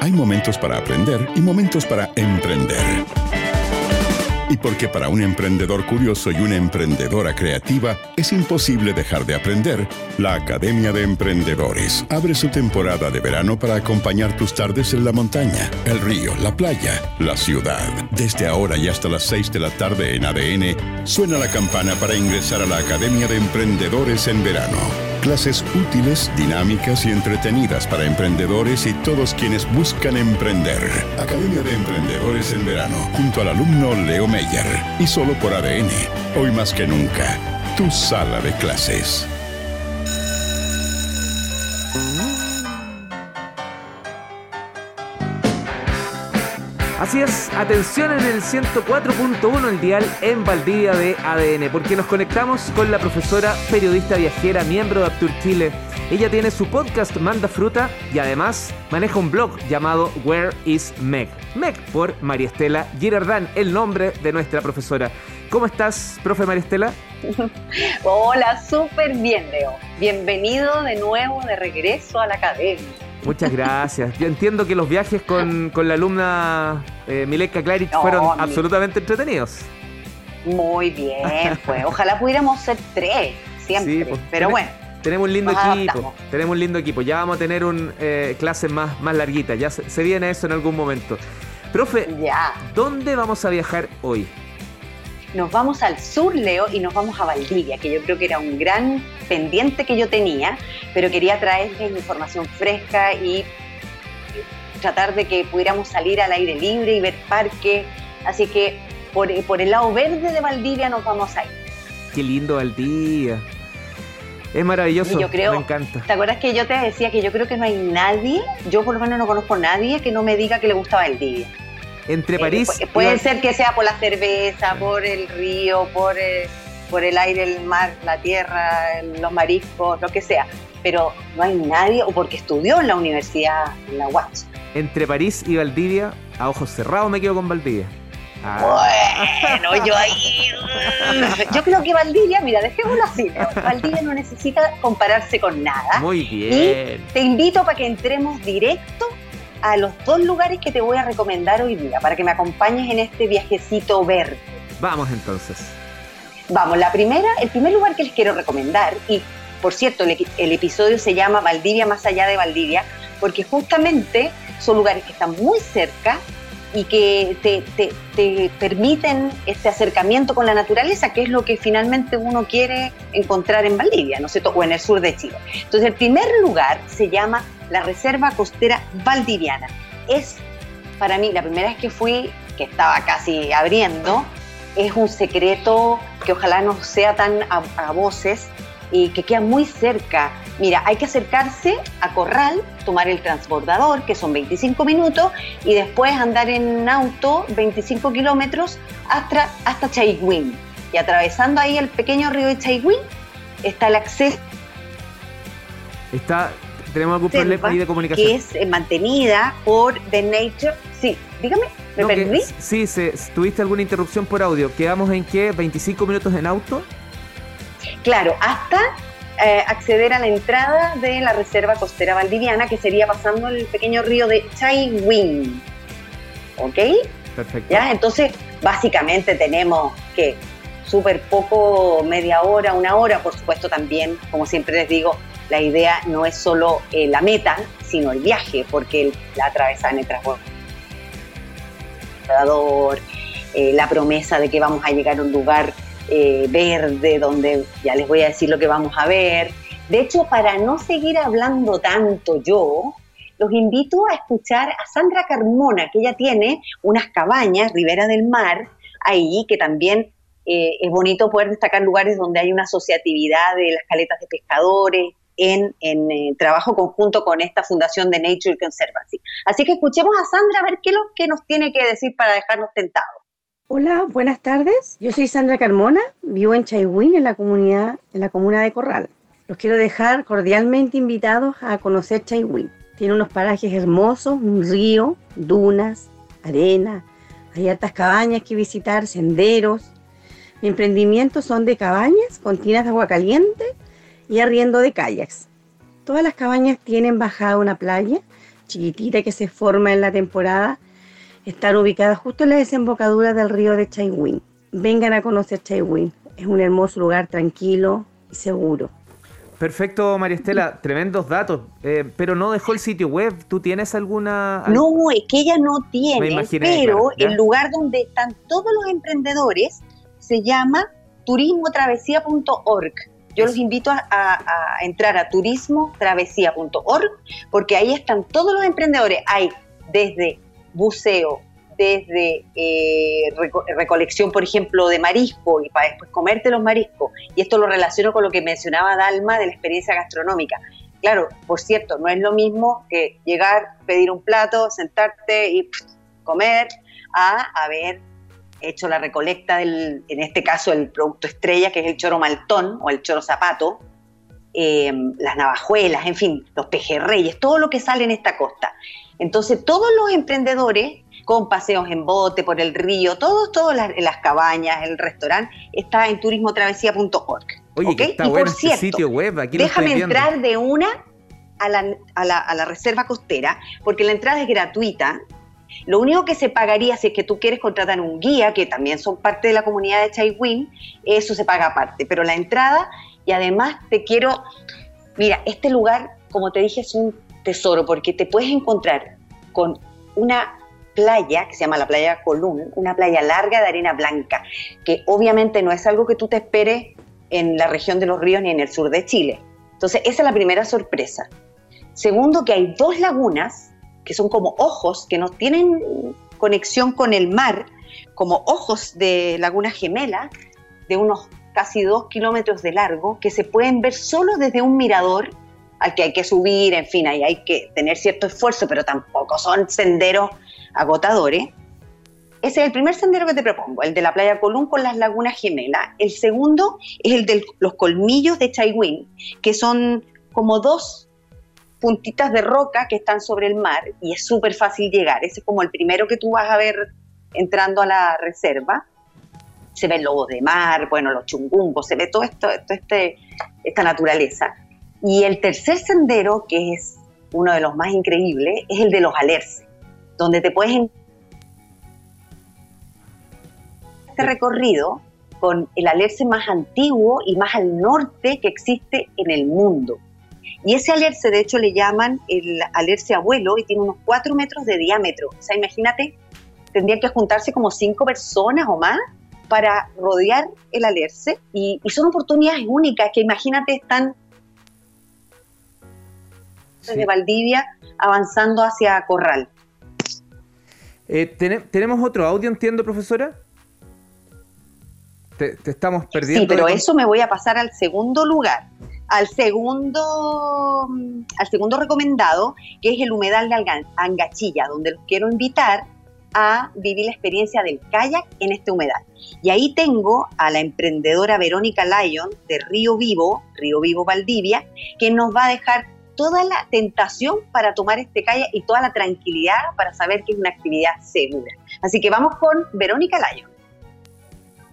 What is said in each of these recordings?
Hay momentos para aprender y momentos para emprender. Y porque para un emprendedor curioso y una emprendedora creativa es imposible dejar de aprender, la Academia de Emprendedores abre su temporada de verano para acompañar tus tardes en la montaña, el río, la playa, la ciudad. Desde ahora y hasta las 6 de la tarde en ADN, suena la campana para ingresar a la Academia de Emprendedores en verano. Clases útiles, dinámicas y entretenidas para emprendedores y todos quienes buscan emprender. Academia de Emprendedores en verano, junto al alumno Leo Meyer. Y solo por ADN. Hoy más que nunca, tu sala de clases. Así es, atención en el 104.1 el dial en Valdivia de ADN, porque nos conectamos con la profesora periodista viajera, miembro de Aptur Chile. Ella tiene su podcast Manda Fruta y además maneja un blog llamado Where is Meg? Meg por María Estela Girardán, el nombre de nuestra profesora. ¿Cómo estás, profe María Estela? Hola, súper bien, Leo. Bienvenido de nuevo de regreso a la academia. Muchas gracias. Yo entiendo que los viajes con, la alumna eh, Mileka Klarich fueron absolutamente entretenidos. Muy bien, pues. Ojalá pudiéramos ser tres, siempre. Pues, pero bueno. Tenemos un lindo equipo. Tenemos un lindo equipo. Ya vamos a tener un eh, clases más, más larguitas. Ya se, viene eso en algún momento. Profe, ya. ¿dónde vamos a viajar hoy? Nos vamos al sur, Leo, y nos vamos a Valdivia, que yo creo que era un gran pendiente que yo tenía, pero quería traerles información fresca y tratar de que pudiéramos salir al aire libre y ver parques. Así que por, el lado verde de Valdivia nos vamos a ir. Qué lindo Valdivia. Es maravilloso, yo creo, me encanta. ¿Te acuerdas que yo te decía que yo creo que no hay nadie, yo por lo menos no conozco a nadie que no me diga que le gusta Valdivia? Entre eh, París. puede ser que sea por la cerveza, por el río, por el, por el aire, el mar, la tierra, los mariscos, lo que sea. Pero no hay nadie, o porque estudió en la universidad, en la UACH. Entre París y Valdivia, a ojos cerrados me quedo con Valdivia. Ah. Bueno, yo ahí. Yo creo que Valdivia, mira, dejémoslo así. Valdivia no necesita compararse con nada. Muy bien. te invito para que entremos directo a los dos lugares que te voy a recomendar hoy día para que me acompañes en este viajecito verde. Vamos entonces. Vamos, la primera, el primer lugar que les quiero recomendar, y por cierto, el, episodio se llama Valdivia más allá de Valdivia, porque justamente son lugares que están muy cerca y que te, te, permiten este acercamiento con la naturaleza, que es lo que finalmente uno quiere encontrar en Valdivia, ¿no es cierto? O en el sur de Chile. Entonces, el primer lugar se llama la Reserva Costera Valdiviana. Es, para mí, la primera vez que fui, que estaba casi abriendo, es un secreto que ojalá no sea tan a voces, y que queda muy cerca. Mira, hay que acercarse a Corral, tomar el transbordador, que son 25 minutos, y después andar en auto 25 kilómetros hasta, hasta Y atravesando ahí el pequeño río de Chaigüín está el acceso. Está, tenemos algún problema ahí de comunicación. Que es mantenida por The Nature. Sí, dígame, ¿me perdí? sí, se, ¿tuviste alguna interrupción por audio? ¿Quedamos en qué? ¿25 minutos en auto? Claro, hasta eh, acceder a la entrada de la Reserva Costera Valdiviana, que sería pasando el pequeño río de Chaiwin. ¿Ok? Perfecto. ¿Ya? Entonces, básicamente tenemos que súper poco, media hora, una hora, por supuesto también, como siempre les digo, la idea no es solo eh, la meta, sino el viaje, porque la atravesada en el transporte, eh, la promesa de que vamos a llegar a un lugar eh, verde, donde ya les voy a decir lo que vamos a ver. De hecho, para no seguir hablando tanto yo, los invito a escuchar a Sandra Carmona, que ella tiene unas cabañas, Ribera del Mar, ahí, que también eh, es bonito poder destacar lugares donde hay una asociatividad de las caletas de pescadores, en, eh, trabajo conjunto con esta fundación de Nature Conservancy. Así que escuchemos a Sandra a ver qué, lo, que nos tiene que decir para dejarnos tentados. Hola, buenas tardes. Yo soy Sandra Carmona, vivo en Chaiwin, en la comunidad, en la comuna de Corral. Los quiero dejar cordialmente invitados a conocer Chaiwin. Tiene unos parajes hermosos, un río, dunas, arena, hay altas cabañas que visitar, senderos. Mi emprendimiento son de cabañas con tinas de agua caliente y arriendo de kayaks. Todas las cabañas tienen bajada una playa chiquitita que se forma en la temporada. Están ubicadas justo en la desembocadura del río de Chaiwin. Vengan a conocer Chaiwin. Es un hermoso lugar tranquilo y seguro. Perfecto, María Estela, tremendos datos, eh, pero no dejó el sitio web. ¿Tú tienes alguna...? No, es que ella no tiene, pero el lugar donde están todos los emprendedores se llama turismotravesía.org. Yo los invito a, entrar a turismotravesía.org porque ahí están todos los emprendedores. Hay desde buceo, desde eh, recolección, por ejemplo, de marisco y para después comerte los mariscos. Y esto lo relaciono con lo que mencionaba Dalma de la experiencia gastronómica. Claro, por cierto, no es lo mismo que llegar, pedir un plato, sentarte y comer, a haber hecho la recolecta del, en este caso, el producto estrella, que es el choro maltón o el choro zapato, eh, las navajuelas, en fin, los pejerreyes, todo lo que sale en esta costa. Entonces, todos los emprendedores con paseos en bote por el río, todos, todas las, cabañas, el restaurante, está en turismotravesía.org. Oye, está bueno este sitio web, aquí déjame entrar de una a la, a, la, a la reserva costera, porque la entrada es gratuita. Lo único que se pagaría si es que tú quieres contratar un guía, que también son parte de la comunidad de Chaiwin, eso se paga aparte. Pero la entrada, y además te quiero, mira, este lugar, como te dije, es un tesoro, porque te puedes encontrar con una playa que se llama la playa Colún, una playa larga de arena blanca, que obviamente no es algo que tú te esperes en la región de los ríos ni en el sur de Chile. Entonces, esa es la primera sorpresa. Segundo, que hay dos lagunas que son como ojos, que no tienen conexión con el mar, como ojos de laguna gemela, de unos casi dos kilómetros de largo, que se pueden ver solo desde un mirador al que hay que subir, en fin, ahí hay que tener cierto esfuerzo, pero tampoco son senderos agotadores. Ese es el primer sendero que te propongo, el de la playa Colún con las lagunas gemelas. El segundo es el de los colmillos de Chaiwin, que son como dos puntitas de roca que están sobre el mar y es súper fácil llegar. Ese es como el primero que tú vas a ver entrando a la reserva. Se ven lobos de mar, bueno, los chungumbos, se ve todo esto, este, esta naturaleza. Y el tercer sendero, que es uno de los más increíbles, es el de los alerces donde te puedes este recorrido con el alerce más antiguo y más al norte que existe en el mundo. Y ese alerce, de hecho, le llaman el alerce abuelo y tiene unos 4 metros de diámetro. O sea, imagínate, tendrían que juntarse como cinco personas o más para rodear el alerce. Y, y son oportunidades únicas que imagínate están desde Valdivia avanzando hacia Corral. Eh, ¿Tenemos otro audio, entiendo, profesora? Te, estamos perdiendo. Sí, pero eso me voy a pasar al segundo lugar. Al segundo, al segundo recomendado, que es el humedal de Angachilla, donde los quiero invitar a vivir la experiencia del kayak en este humedal. Y ahí tengo a la emprendedora Verónica Lyon de Río Vivo, Río Vivo Valdivia, que nos va a dejar toda la tentación para tomar este kayak y toda la tranquilidad para saber que es una actividad segura. Así que vamos con Verónica Layo.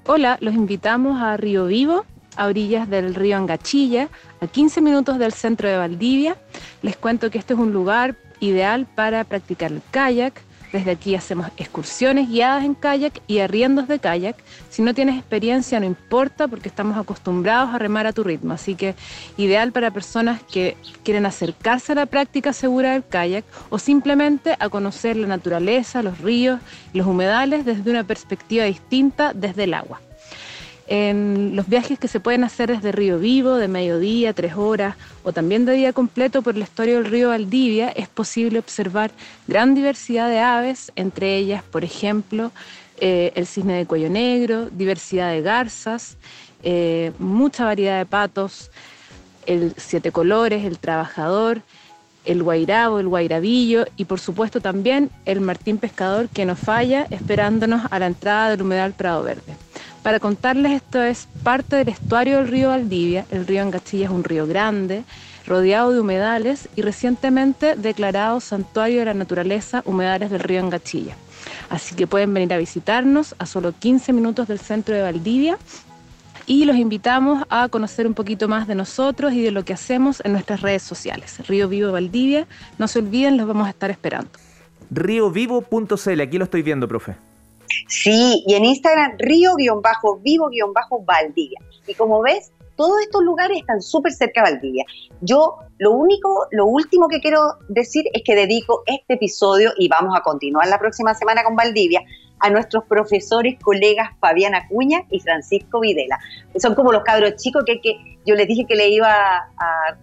Hola, los invitamos a Río Vivo, a orillas del río Angachilla, a 15 minutos del centro de Valdivia. Les cuento que este es un lugar ideal para practicar el kayak, desde aquí hacemos excursiones guiadas en kayak y arriendos de kayak. Si no tienes experiencia, no importa porque estamos acostumbrados a remar a tu ritmo. Así que ideal para personas que quieren acercarse a la práctica segura del kayak o simplemente a conocer la naturaleza, los ríos, los humedales desde una perspectiva distinta desde el agua en los viajes que se pueden hacer desde Río Vivo, de mediodía, tres horas, o también de día completo por el estuario del río Valdivia, es posible observar gran diversidad de aves, entre ellas, por ejemplo, eh, el cisne de cuello negro, diversidad de garzas, eh, mucha variedad de patos, el siete colores, el trabajador, el guairabo, el guairabillo y por supuesto también el martín pescador que nos falla esperándonos a la entrada del humedal Prado Verde. Para contarles esto es parte del estuario del río Valdivia. El río Angachilla es un río grande, rodeado de humedales y recientemente declarado Santuario de la Naturaleza Humedales del río Angachilla. Así que pueden venir a visitarnos a solo 15 minutos del centro de Valdivia y los invitamos a conocer un poquito más de nosotros y de lo que hacemos en nuestras redes sociales. Río Vivo Valdivia, no se olviden, los vamos a estar esperando. Riovivo.cl, aquí lo estoy viendo, profe. Sí, y en Instagram río-vivo-valdivia. Y como ves, todos estos lugares están súper cerca de Valdivia. Yo lo único, lo último que quiero decir es que dedico este episodio y vamos a continuar la próxima semana con Valdivia a nuestros profesores, colegas Fabiana Cuña y Francisco Videla. Son como los cabros chicos que, que yo les dije que le iba a,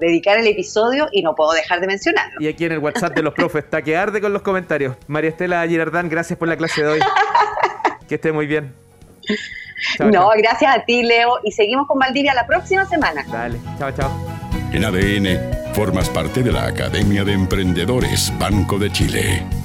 dedicar el episodio y no puedo dejar de mencionarlo. Y aquí en el WhatsApp de los profes está que arde con los comentarios. María Estela Girardán, gracias por la clase de hoy. que esté muy bien. no, gracias a ti, Leo. Y seguimos con Valdivia la próxima semana. Dale, chao, chao. En ADN, formas parte de la Academia de Emprendedores Banco de Chile.